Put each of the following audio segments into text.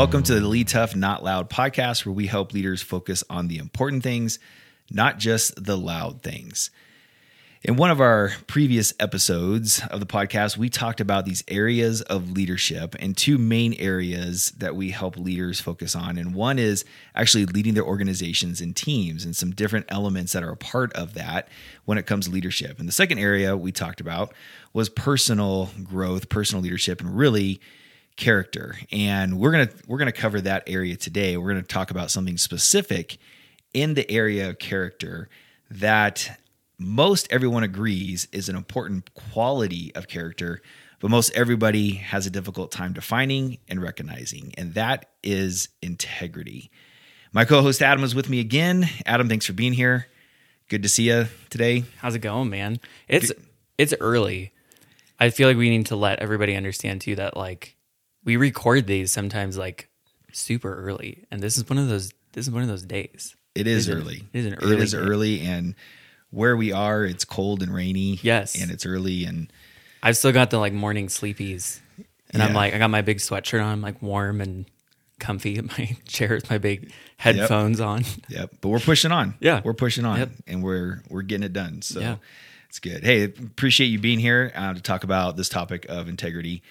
Welcome to the Lead Tough, Not Loud podcast, where we help leaders focus on the important things, not just the loud things. In one of our previous episodes of the podcast, we talked about these areas of leadership and two main areas that we help leaders focus on. And one is actually leading their organizations and teams and some different elements that are a part of that when it comes to leadership. And the second area we talked about was personal growth, personal leadership, and really character. And we're going to we're going to cover that area today. We're going to talk about something specific in the area of character that most everyone agrees is an important quality of character, but most everybody has a difficult time defining and recognizing, and that is integrity. My co host Adam is with me again. Adam, thanks for being here. Good to see you today. How's it going, man? It's it's early. I feel like we need to let everybody understand too that like we record these sometimes like super early, and this is one of those this is one of those days. It is It is an- early. it is an early It is day. early, and where we are, it's cold and rainy. Yes. and it's early, and I've still got the like morning sleepies, and I'm like I got my big sweatshirt on, I'm like warm and comfy in my chair with my big headphones on. Yep. But we're pushing on. Yeah. We're pushing on Yep. and we're we're getting it done. So Yeah. it's good. Hey, appreciate you being here uh, to talk about this topic of integrity.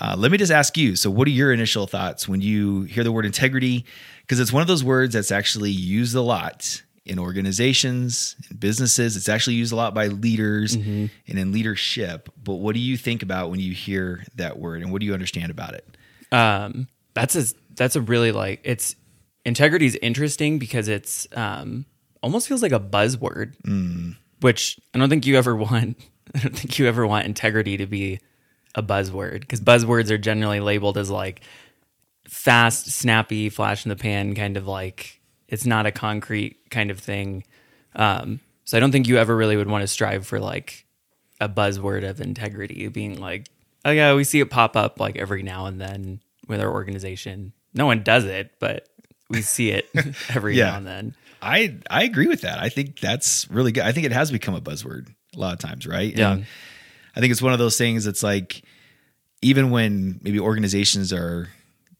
Uh, let me just ask you. So, what are your initial thoughts when you hear the word integrity? Because it's one of those words that's actually used a lot in organizations, in businesses. It's actually used a lot by leaders Mm-hmm. and in leadership. But what do you think about when you hear that word, and what do you understand about it? Um, that's a that's a really like it's integrity is interesting because it's um almost feels like a buzzword, which I don't think you ever want. I don't think you ever want integrity to be a buzzword because buzzwords are generally labeled as like fast, snappy, flash in the pan kind of like it's not a concrete kind of thing. Um, so I don't think you ever really would want to strive for like a buzzword of integrity being like, oh yeah, we see it pop up like every now and then with our organization. No one does it, but we see it every Yeah. now and then. I I agree with that. I think that's really good. I think it has become a buzzword a lot of times, right? Yeah. And I think it's one of those things that's like even when maybe organizations are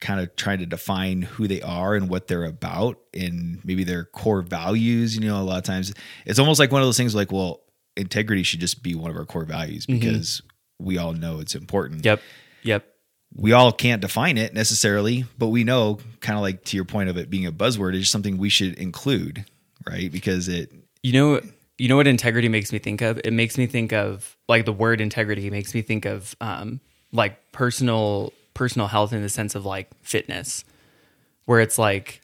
kind of trying to define who they are and what they're about and maybe their core values, you know, a lot of times it's almost like one of those things like, well, integrity should just be one of our core values mm-hmm. because we all know it's important Yep. Yep. we all can't define it necessarily, but we know, kind of like to your point of it being a buzzword, it's just something we should include, right? Because it, You know, you know what integrity makes me think of? It makes me think of like the word integrity makes me think of um, like personal personal health in the sense of like fitness, where it's like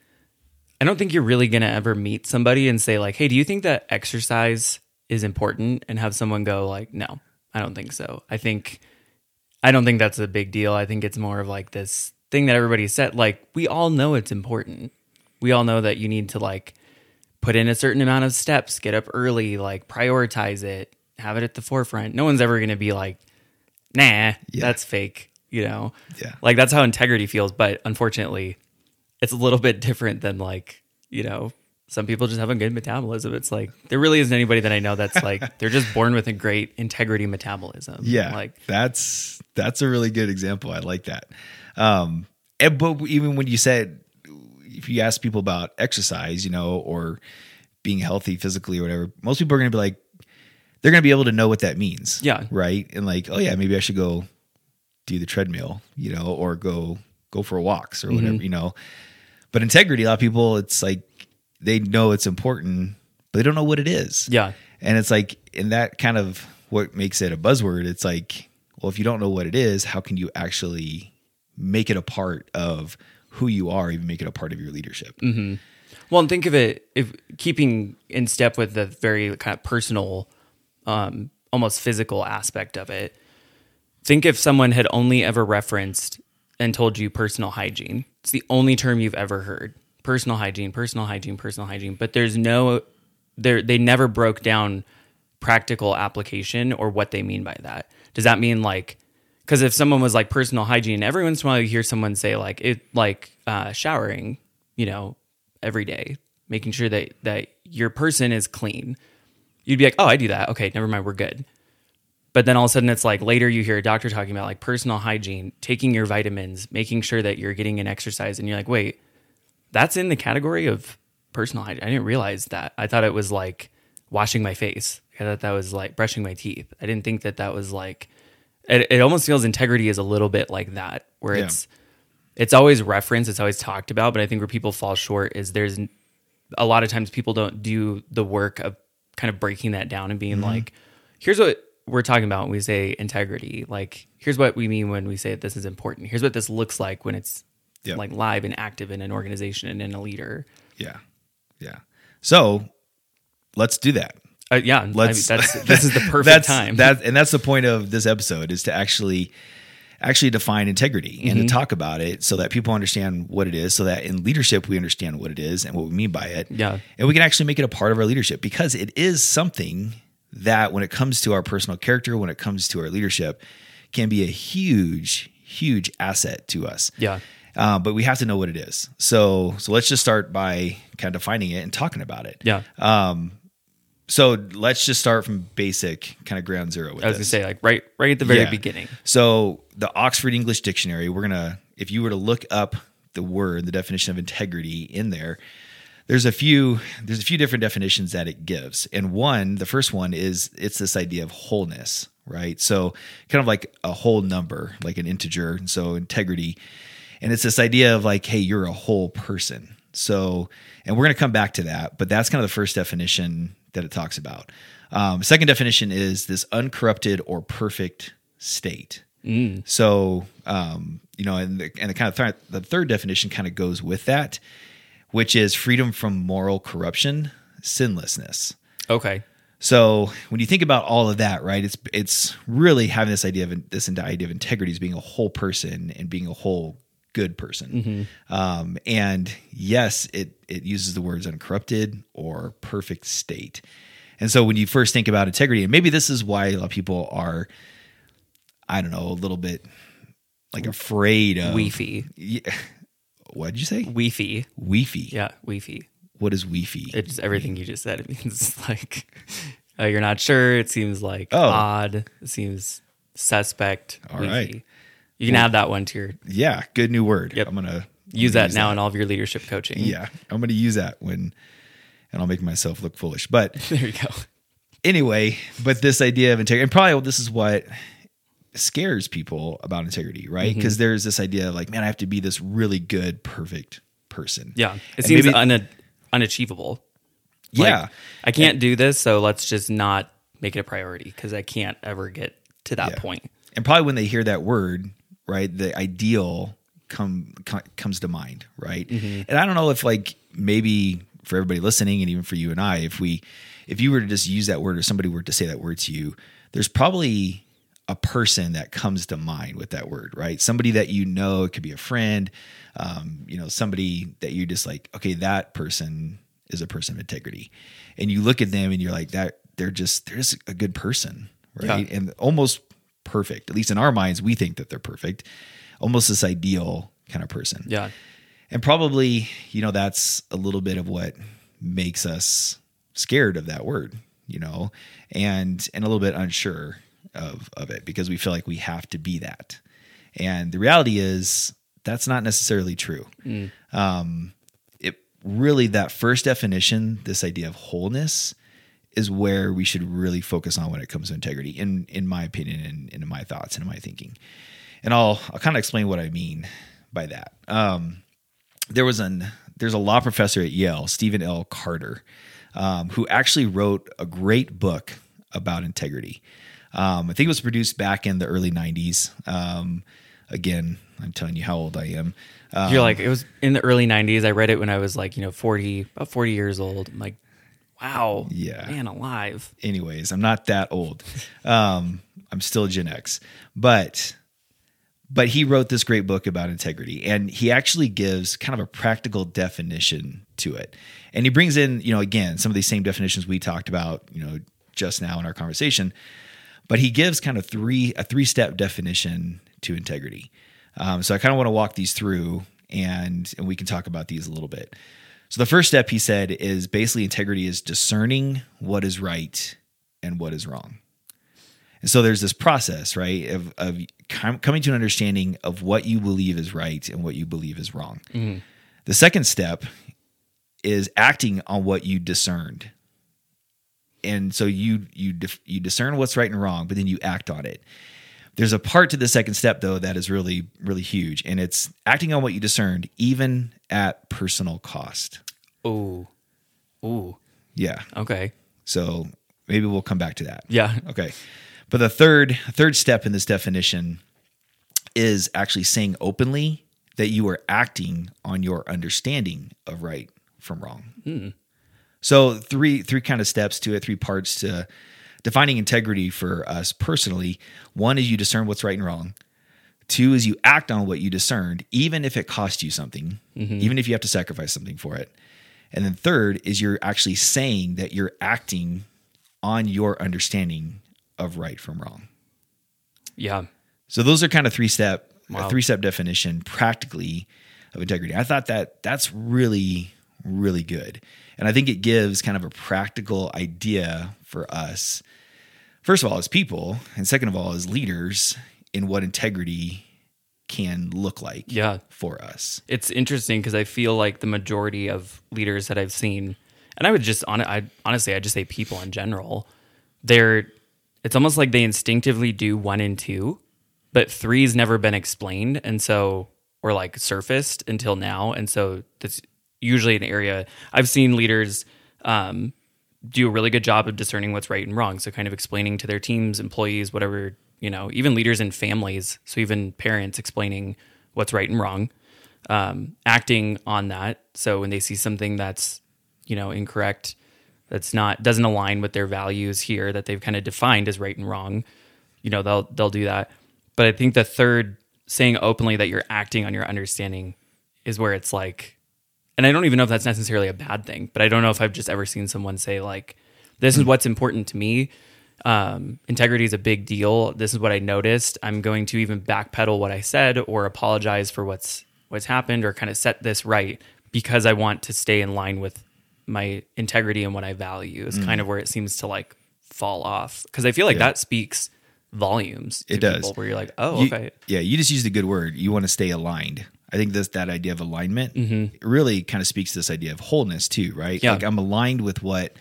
I don't think you're really gonna ever meet somebody and say like, "Hey, do you think that exercise is important?" and have someone go like, "No, I don't think so." I think I don't think that's a big deal. I think it's more of like this thing that everybody said. Like we all know it's important. We all know that you need to like put in a certain amount of steps, get up early, like prioritize it, have it at the forefront. No one's ever going to be like, nah, that's fake, you know? Yeah. Like that's how integrity feels. But unfortunately, it's a little bit different than like, you know, some people just have a good metabolism. It's like there really isn't anybody that I know that's like they're just born with a great integrity metabolism. yeah, Like that's, that's a really good example. I like that. Um, and, but even when you said, if you ask people about exercise, you know, or being healthy physically or whatever, most people are going to be like, they're going to be able to know what that means. Yeah. Right. And like, oh yeah, maybe I should go do the treadmill, you know, or go, go for walks or whatever, mm-hmm. you know. But integrity, a lot of people, it's like they know it's important, but they don't know what it is. Yeah. And it's like, and that kind of what makes it a buzzword, it's like, well, if you don't know what it is, how can you actually make it a part of who you are, even make it a part of your leadership? Well, and think of it if keeping in step with the very kind of personal, um, almost physical aspect of it. Think if someone had only ever referenced and told you personal hygiene. It's the only term you've ever heard. Personal hygiene, personal hygiene, personal hygiene. But there's no there they never broke down practical application or what they mean by that. Does that mean like because if someone was like personal hygiene, every once in a while you hear someone say like it like uh, showering, you know, every day, making sure that that your person is clean. You'd be like, oh, I do that. Okay, never mind, we're good. But then all of a sudden, it's like later you hear a doctor talking about like personal hygiene, taking your vitamins, making sure that you're getting an exercise, and you're like, wait, that's in the category of personal hygiene. I didn't realize that. I thought it was like washing my face. I thought that was like brushing my teeth. I didn't think that that was like. It, it almost feels integrity is a little bit like that, where Yeah. it's it's always referenced, it's always talked about, but I think where people fall short is there's a lot of times people don't do the work of kind of breaking that down and being Mm-hmm. like, here's what we're talking about when we say integrity. Like, here's what we mean when we say that this is important. Here's what this looks like when it's Yep. like live and active in an organization and in a leader. Yeah. Yeah. So let's do that. Uh, yeah, I mean, Let's that's this is the perfect that's, time. That and that's the point of this episode is to actually actually define integrity and Mm-hmm. to talk about it so that people understand what it is, so that in leadership we understand what it is and what we mean by it. Yeah. And we can actually make it a part of our leadership because it is something that when it comes to our personal character, when it comes to our leadership, can be a huge, huge asset to us. yeah, Uh, but we have to know what it is. So so let's just start by kind of defining it and talking about it. yeah. So let's just start from basic kind of ground zero with I was this. gonna say like right, right at the very Yeah. beginning. So the Oxford English Dictionary, we're gonna if you were to look up the word, the definition of integrity in there, there's a few there's a few different definitions that it gives. And one, the first one is it's this idea of wholeness, right? So kind of like a whole number, like an integer. And so integrity. And it's this idea of like, hey, you're a whole person. So, and we're going to come back to that, but that's kind of the first definition that it talks about. Um, second definition is this uncorrupted or perfect state. So, um, you know, and the, and the kind of th- the third definition kind of goes with that, which is freedom from moral corruption, sinlessness. Okay. So when you think about all of that, right, it's it's really having this idea of this idea of integrity as being a whole person and being a whole good person. Um, and yes, it it uses the words uncorrupted or perfect state. And so when you first think about integrity, and maybe this is why a lot of people are, I don't know, a little bit like afraid of Weefy. Yeah. What did you say? Weefy. Weefy. Yeah, weefy. What is weefy? It's everything you just said. It means like uh, you're not sure. It seems like Oh. odd. It seems suspect. All weefy. right. You can add that one to your yeah, good new word. Yep. I'm gonna use gonna that now in all of your leadership coaching. Yeah, I'm going to use that when, and I'll make myself look foolish. But There you go. anyway, but this idea of integrity, and probably this is what scares people about integrity, right? Mm-hmm. Because there's this idea of like, man, I have to be this really good, perfect person. Yeah. It And seems maybe- una- unachievable. Like, yeah, I can't do this, so let's just not make it a priority because I can't ever get to that Yeah. point. and probably when they hear that word, right, the ideal come, co- comes to mind, right? Mm-hmm. And I don't know if like maybe for everybody listening, and even for you and I, if we, if you were to just use that word or somebody were to say that word to you, there's probably a person that comes to mind with that word, right? Somebody that you know, it could be a friend, um, you know, somebody that you're just like, okay, that person is a person of integrity, and you look at them and you're like, that they're just they're just a good person, right? Yeah. And almost perfect. At least in our minds, we think that they're perfect. Almost this ideal kind of person. Yeah. And probably, you know, that's a little bit of what makes us scared of that word, you know, and and a little bit unsure of of it because we feel like we have to be that. And the reality is that's not necessarily true. Um, it really that first definition, this idea of wholeness, is where we should really focus on when it comes to integrity, in in my opinion, and in my thoughts and in my thinking. And I'll I'll kind of explain what I mean by that. Um, there was an there's a law professor at Yale, Stephen L. Carter, um, who actually wrote a great book about integrity. Um, I think it was produced back in the early '90s. Um, again, I'm telling you how old I am. You're like, it was in the early 90s. I read it when I was like, you know, 40, about 40 years old. I'm like, wow. Yeah. Man alive. anyways, I'm not that old. Um, I'm still Gen X, but but he wrote this great book about integrity, and he actually gives kind of a practical definition to it, and he brings in, you know, again some of these same definitions we talked about, you know, just now in our conversation, but he gives kind of three a three step definition to integrity. Um, so I kind of want to walk these through, and and we can talk about these a little bit. So the first step he said is basically integrity is discerning what is right and what is wrong. And so there's this process, right, of, of com- coming to an understanding of what you believe is right and what you believe is wrong. Mm-hmm. The second step is acting on what you discerned. And so you you dif- you discern what's right and wrong, but then you act on it. There's a part to the second step though that is really really huge, and it's acting on what you discerned, even at personal cost. Ooh. Ooh. Yeah. Okay. So maybe we'll come back to that. Yeah. Okay. But the third third step in this definition is actually saying openly that you are acting on your understanding of right from wrong. Hmm. So three three kind of steps to it, three parts to defining integrity for us personally. One is you discern what's right and wrong. Two is you act on what you discerned, even if it costs you something, mm-hmm. even if you have to sacrifice something for it. And then third is you're actually saying that you're acting on your understanding of right from wrong. Yeah. So those are kind of three step Wow. three step definition practically of integrity. I thought that that's really really good. And I think it gives kind of a practical idea for us. First of all, as people, and second of all, as leaders in what integrity can look like Yeah. for us. It's interesting because I feel like the majority of leaders that I've seen, and I would just on I honestly I just say people in general, they're it's almost like they instinctively do one and two, but three's never been explained, and so or like surfaced until now, and so that's usually an area I've seen leaders um, do a really good job of discerning what's right and wrong. So kind of explaining to their teams, employees, whatever, you know, even leaders in families. So even parents explaining what's right and wrong, um, acting on that. So when they see something that's, you know, incorrect, that's not doesn't align with their values here that they've kind of defined as right and wrong, you know, they'll they'll do that. But I think the third saying openly that you're acting on your understanding is where it's like and I don't even know if that's necessarily a bad thing, but I don't know if I've just ever seen someone say like, "This is what's important to me. Um, integrity is a big deal. This is what I noticed. I'm going to even backpedal what I said or apologize for what's what's happened or kind of set this right because I want to stay in line with my integrity and what I value." Is kind of where it seems to like fall off because I feel like Yeah. that speaks volumes. To It does. people Where you're like, "Oh, You- okay." Yeah, you just used a good word. You want to stay aligned. I think this that idea of alignment Mm-hmm. really kind of speaks to this idea of wholeness too, right? Yeah. Like I'm aligned with what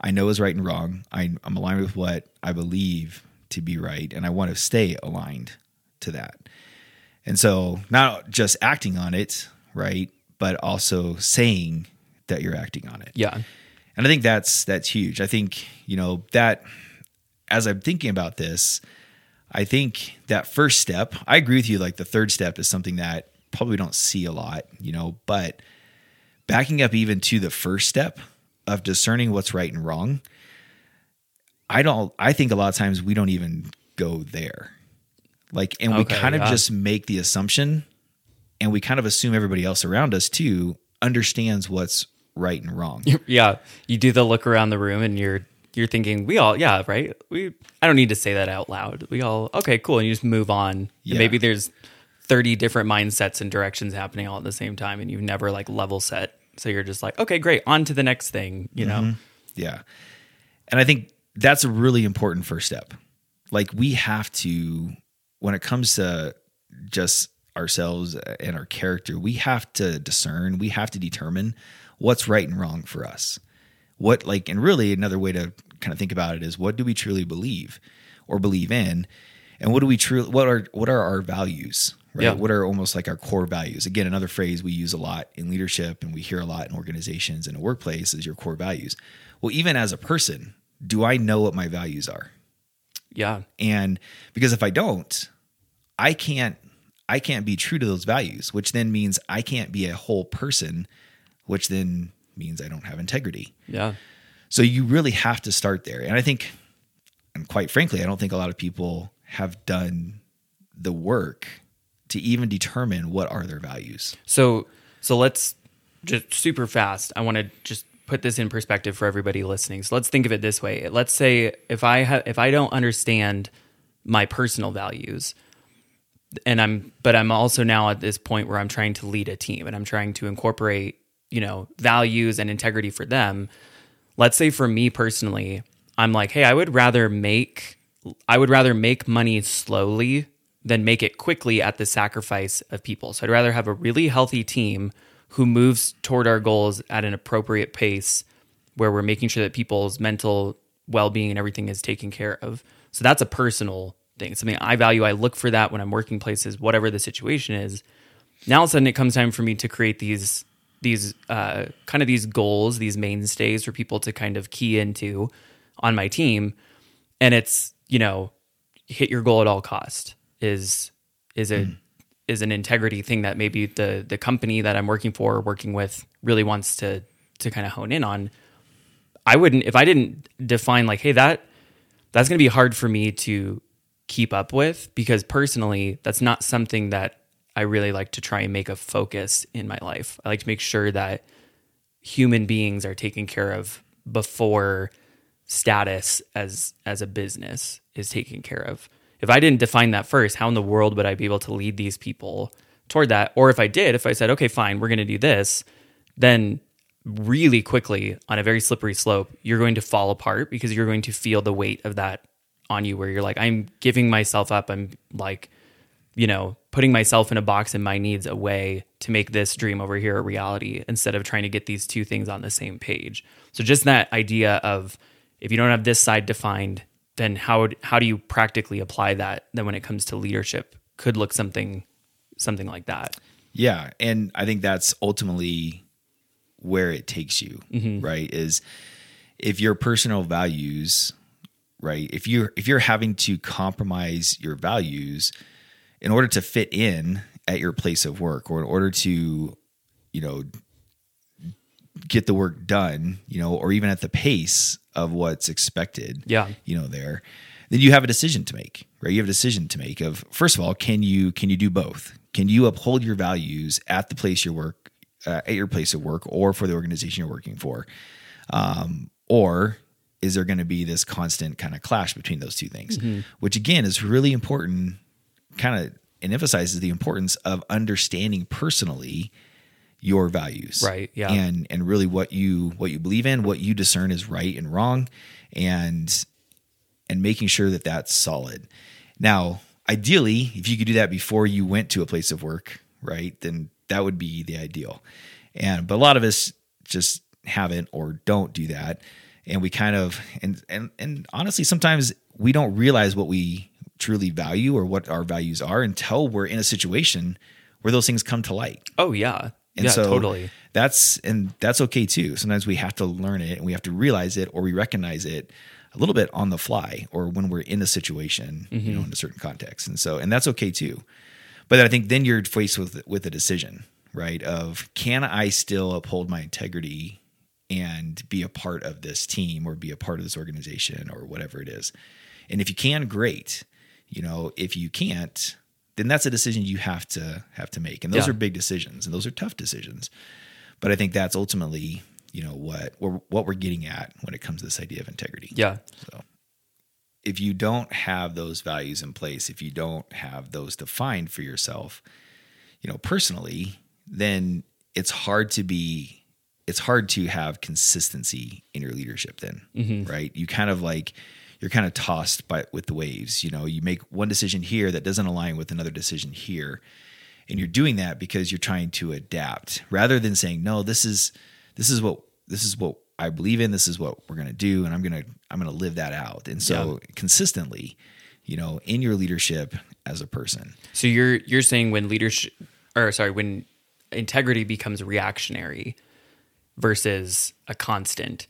I know is right and wrong. I, I'm aligned with what I believe to be right, and I want to stay aligned to that. And so, not just acting on it, right, but also saying that you're acting on it. Yeah. And I think that's that's huge. I think, you know, that as I'm thinking about this, I think that first step, I agree with you like the third step is something that probably don't see a lot, you know, but backing up even to the first step of discerning what's right and wrong, I don't I think a lot of times we don't even go there. Like and we Okay, kind of just make the assumption and we kind of assume everybody else around us too understands what's right and wrong. yeah you do the look around the room and you're you're thinking we all yeah right we i don't need to say that out loud we all okay cool and you just move on Yeah. and maybe there's 30 different mindsets and directions happening all at the same time and you've never like level set so you're just like okay great on to the next thing you know mm-hmm. Yeah. And I think that's a really important first step. Like we have to, when it comes to just ourselves and our character, we have to discern, we have to determine what's right and wrong for us. What, like, and really another way to kind of think about it is what do we truly believe or believe in? And what do we truly, what are, what are our values? Right. Yeah. What are almost like our core values? Again, another phrase we use a lot in leadership and we hear a lot in organizations and a workplace is your core values. Well, even as a person, do I know what my values are? yeah And because if I don't, I can't I can't be true to those values, which then means I can't be a whole person, which then means I don't have integrity. yeah So you really have to start there. And I think and quite frankly, I don't think a lot of people have done the work to even determine what are their values. So so let's just super fast. I want to just put this in perspective for everybody listening. So let's think of it this way. Let's say if I have if I don't understand my personal values and I'm but I'm also now at this point where I'm trying to lead a team and I'm trying to incorporate, you know, values and integrity for them. Let's say for me personally, I'm like, "Hey, I would rather make I would rather make money slowly than make it quickly at the sacrifice of people. So I'd rather have a really healthy team who moves toward our goals at an appropriate pace where we're making sure that people's mental well-being and everything is taken care of. So that's a personal thing. Something I value. I look for that when I'm working places, whatever the situation is. Now all of a sudden it comes time for me to create these these uh, kind of these goals, these mainstays for people to kind of key into on my team. And it's, you know, hit your goal at all cost is is a mm. is an integrity thing that maybe the the company that I'm working for or working with really wants to to kind of hone in on. I wouldn't if I didn't define like, hey, that that's going to be hard for me to keep up with because personally, that's not something that I really like to try and make a focus in my life. I like to make sure that human beings are taken care of before status as as a business is taken care of. If I didn't define that first, how in the world would I be able to lead these people toward that? Or if I did, if I said, "Okay, fine, we're going to do this," then really quickly on a very slippery slope, you're going to fall apart because you're going to feel the weight of that on you where you're like, I'm giving myself up. I'm like, you know, putting myself in a box and my needs away to make this dream over here a reality instead of trying to get these two things on the same page. So just that idea of if you don't have this side defined, then how how do you practically apply that then when it comes to leadership could look something something like that. Yeah, and I think that's ultimately where it takes you, mm-hmm. right? Is if your personal values, right? If you're if you're having to compromise your values in order to fit in at your place of work or in order to, you know, get the work done, you know, or even at the pace of what's expected, yeah, you know, there, then you have a decision to make, right? You have a decision to make of first of all, can you can you do both? Can you uphold your values at the place you work uh, at your place of work or for the organization you're working for? Um, or is there going to be this constant kind of clash between those two things? Mm-hmm. Which again is really important, kind of, and emphasizes the importance of understanding personally your values, right? Yeah, and and really what you what you believe in, what you discern is right and wrong, and and making sure that that's solid. Now, ideally, if you could do that before you went to a place of work, right, then that would be the ideal. And but a lot of us just haven't or don't do that, and we kind of and and and honestly, sometimes we don't realize what we truly value or what our values are until we're in a situation where those things come to light. Oh yeah. And yeah, so totally. That's and that's okay too. Sometimes we have to learn it and we have to realize it or we recognize it a little bit on the fly or when we're in a situation, mm-hmm. you know, in a certain context. And so and that's okay too. But I think then you're faced with with a decision, right? Of can I still uphold my integrity and be a part of this team or be a part of this organization or whatever it is. And if you can, great. You know, if you can't, then that's a decision you have to have to make. And those yeah. are big decisions and those are tough decisions. But I think that's ultimately, you know, what we're what we're getting at when it comes to this idea of integrity. Yeah. So if you don't have those values in place, if you don't have those defined for yourself, you know, personally, then it's hard to be it's hard to have consistency in your leadership then, mm-hmm. right? You kind of like you're kind of tossed by with the waves. You know, you make one decision here that doesn't align with another decision here. And you're doing that because you're trying to adapt rather than saying, no, this is this is what this is what I believe in, this is what we're gonna do, and I'm gonna I'm gonna live that out. And so yeah. consistently, you know, in your leadership as a person. So you're you're saying when leadership or sorry, when integrity becomes reactionary versus a constant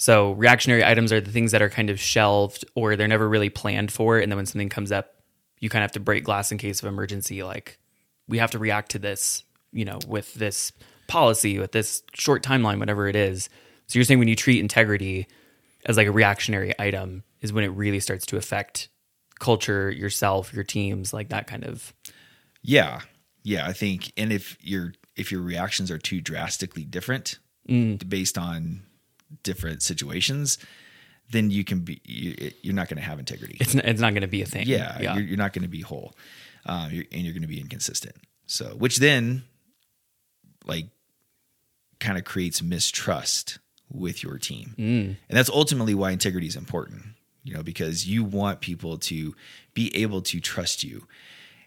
so reactionary items are the things that are kind of shelved or they're never really planned for. And then when something comes up, you kind of have to break glass in case of emergency. Like we have to react to this, you know, with this policy, with this short timeline, whatever it is. So you're saying when you treat integrity as like a reactionary item is when it really starts to affect culture, yourself, your teams, like that kind of. Yeah. Yeah. I think, and if your, if your reactions are too drastically different mm. based on different situations, then you can be you're not going to have integrity. It's not, it's not going to be a thing. Yeah, yeah. You're, you're, not going to be whole, um, you're, and you're going to be inconsistent. So, which then, like, kind of creates mistrust with your team, mm. and that's ultimately why integrity is important, you know, because you want people to be able to trust you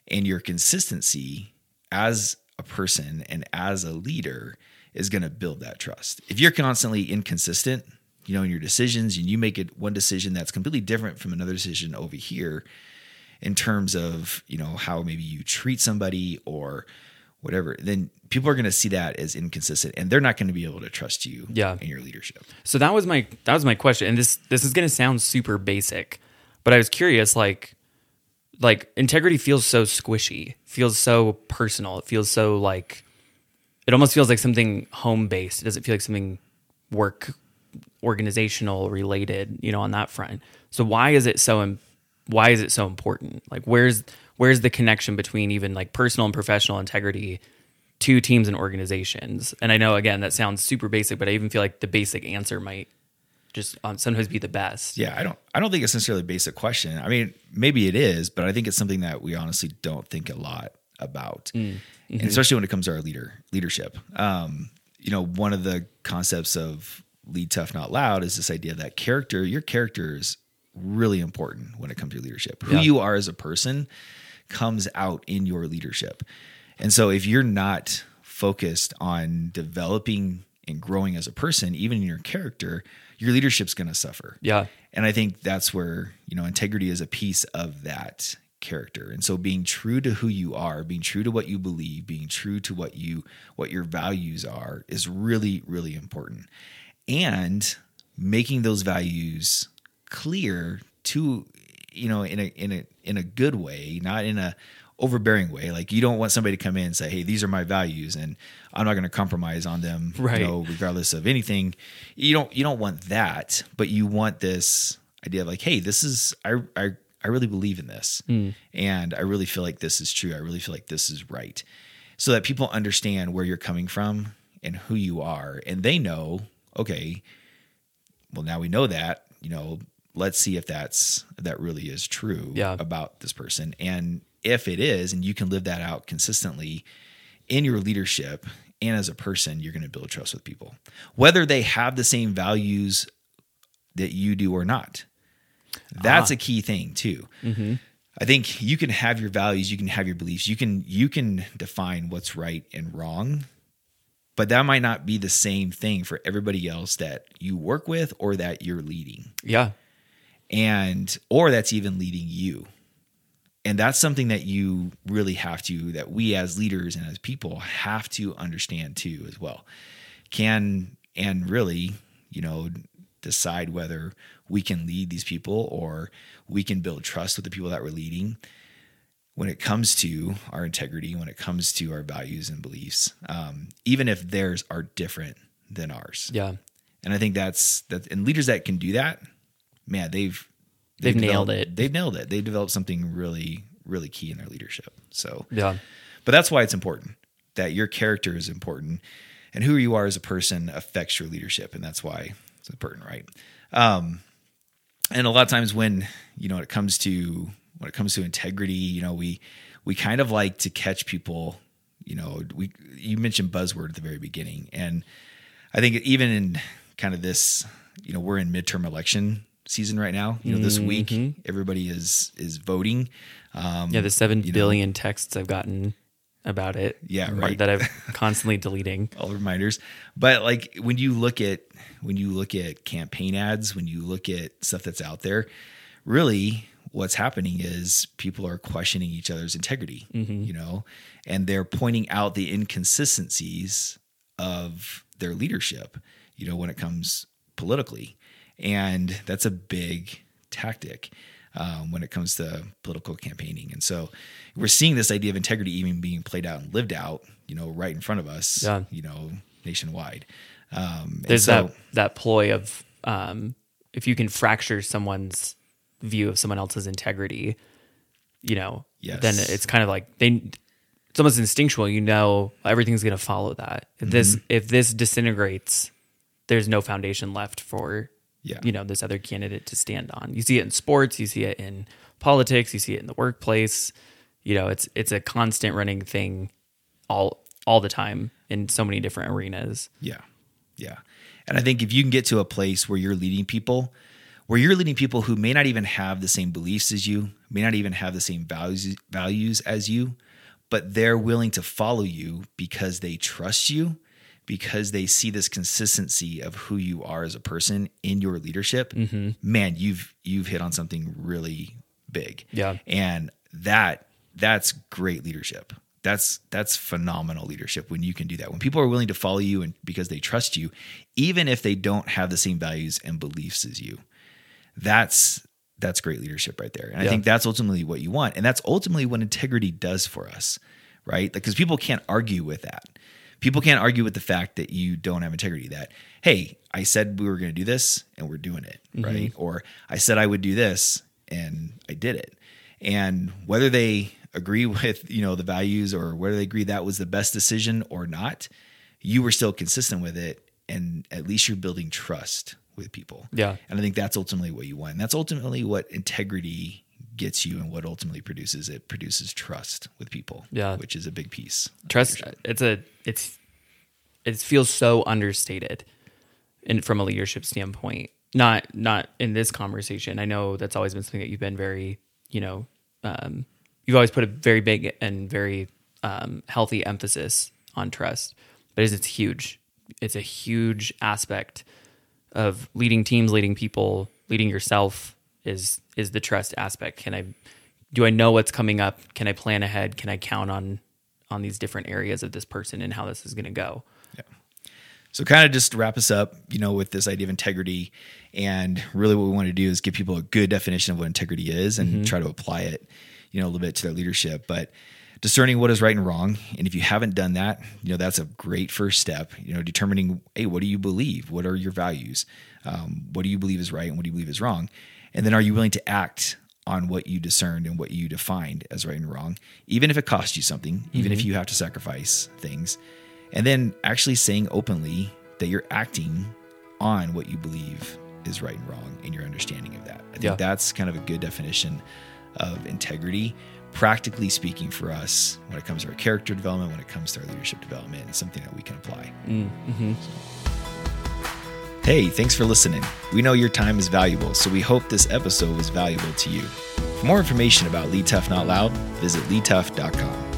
and your consistency as a person and as a leader is going to build that trust. If you're constantly inconsistent, you know, in your decisions and you make it one decision that's completely different from another decision over here in terms of, you know, how maybe you treat somebody or whatever, then people are going to see that as inconsistent and they're not going to be able to trust you Yeah. in your leadership. So that was my that was my question, and this this is going to sound super basic, but I was curious, like like integrity feels so squishy, feels so personal. It feels so like it almost feels like something home based. It doesn't feel like something work organizational related, you know, on that front. So why is it so why is it so important? Like where's where's the connection between even like personal and professional integrity to teams and organizations? And I know again that sounds super basic, but I even feel like the basic answer might just um, sometimes be the best. Yeah, I don't I don't think it's necessarily a basic question. I mean, maybe it is, but I think it's something that we honestly don't think a lot about. And especially when it comes to our leader leadership. Um, you know, one of the concepts of lead tough not loud is this idea that character, your character is really important when it comes to leadership. Who Yeah. you are as a person comes out in your leadership. And so if you're not focused on developing and growing as a person, even in your character, your leadership's going to suffer. Yeah. And I think that's where, you know, integrity is a piece of that character. And so being true to who you are, being true to what you believe, being true to what you what your values are is really really important. And making those values clear to you know in a in a in a good way, not in a overbearing way. Like you don't want somebody to come in and say, "Hey, these are my values and I'm not going to compromise on them." Right. You know, regardless of anything. You don't you don't want that, but you want this idea of like, hey, this is I I I really believe in this, hmm. and I really feel like this is true. I really feel like this is right, so that people understand where you're coming from and who you are, and they know, okay, well now we know that, you know, let's see if that's that really is true Yeah. about this person, and if it is, and you can live that out consistently in your leadership and as a person, you're going to build trust with people, whether they have the same values that you do or not. That's ah. a key thing too. Mm-hmm. I think you can have your values, you can have your beliefs, you can you can define what's right and wrong, but that might not be the same thing for everybody else that you work with or that you're leading. Yeah. and or that's even leading you. And that's something that you really have to that we as leaders and as people have to understand too as well. Can and really you know decide whether we can lead these people or we can build trust with the people that we're leading when it comes to our integrity when it comes to our values and beliefs um, even if theirs are different than ours Yeah. and I think that's that and leaders that can do that, man, they've They've nailed it. They've nailed it. They've developed something really, really key in their leadership. So Yeah. but that's why it's important that your character is important and who you are as a person affects your leadership. And that's why it's important, right? Um, and a lot of times when, you know, when it comes to, when it comes to integrity, you know, we, we kind of like to catch people, you know, we, you mentioned buzzword at the very beginning. And I think even in kind of this, you know, we're in midterm election season right now, you know, this week, everybody is, is voting. Um, Yeah. The seven billion know, texts I've gotten about it. Yeah, right. That I'm constantly deleting. all the reminders. But like when you look at when you look at campaign ads, when you look at stuff that's out there, really what's happening is people are questioning each other's integrity, mm-hmm. you know, and they're pointing out the inconsistencies of their leadership, you know, when it comes politically. And that's a big tactic um, when it comes to political campaigning. And so we're seeing this idea of integrity even being played out and lived out, you know, right in front of us, Yeah. you know, nationwide. Um, There's so- that that ploy of um, if you can fracture someone's view of someone else's integrity, you know, Yes. then it's kind of like they. It's almost instinctual. You know, everything's going to follow that. If this Mm-hmm. if this disintegrates, there's no foundation left for Yeah. you know this other candidate to stand on. You see it in sports. You see it in politics. You see it in the workplace. You know, it's it's a constant running thing, all all the time in so many different arenas. Yeah. Yeah. And I think if you can get to a place where you're leading people where you're leading people who may not even have the same beliefs as you, may not even have the same values values as you, but they're willing to follow you because they trust you, because they see this consistency of who you are as a person in your leadership. Mm-hmm. Man, you've you've hit on something really big. Yeah. And that that's great leadership. That's that's phenomenal leadership when you can do that. When people are willing to follow you and because they trust you, even if they don't have the same values and beliefs as you. That's that's great leadership right there. And I think that's ultimately what you want. And that's ultimately what integrity does for us, right? Because people can't argue with that. People can't argue with the fact that you don't have integrity that, hey, I said we were going to do this and we're doing it, mm-hmm. right? Or I said I would do this and I did it. And whether they agree with, you know, the values or whether they agree that was the best decision or not, you were still consistent with it and at least you're building trust with people. Yeah. And I think that's ultimately what you want. And that's ultimately what integrity gets you and what ultimately produces it produces trust with people. Yeah. Which is a big piece. trust it's a it's it feels so understated in from a leadership standpoint not not in this conversation i know that's always been something that you've been very you know um, you've always put a very big and very um, healthy emphasis on trust but it's huge it's a huge aspect of leading teams leading people leading yourself is is the trust aspect can i do i know what's coming up can i plan ahead can i count on on these different areas of this person and how this is going to go Yeah. So, kind of just to wrap us up, you know, with this idea of integrity, and really what we want to do is give people a good definition of what integrity is and try to apply it, you know, a little bit to their leadership. But discerning what is right and wrong, and if you haven't done that, you know, that's a great first step. You know, determining, hey, what do you believe? What are your values? Um, what do you believe is right and what do you believe is wrong? And then, are you willing to act on what you discerned and what you defined as right and wrong, even if it costs you something, even if mm-hmm. you have to sacrifice things? and then actually saying openly that you're acting on what you believe is right and wrong in your understanding of that. I think Yeah. that's kind of a good definition of integrity, practically speaking, for us when it comes to our character development, when it comes to our leadership development, and something that we can apply. Mm-hmm. Hey, thanks for listening. We know your time is valuable, so we hope this episode was valuable to you. For more information about Lead Tough Not Loud, visit leadtough.com.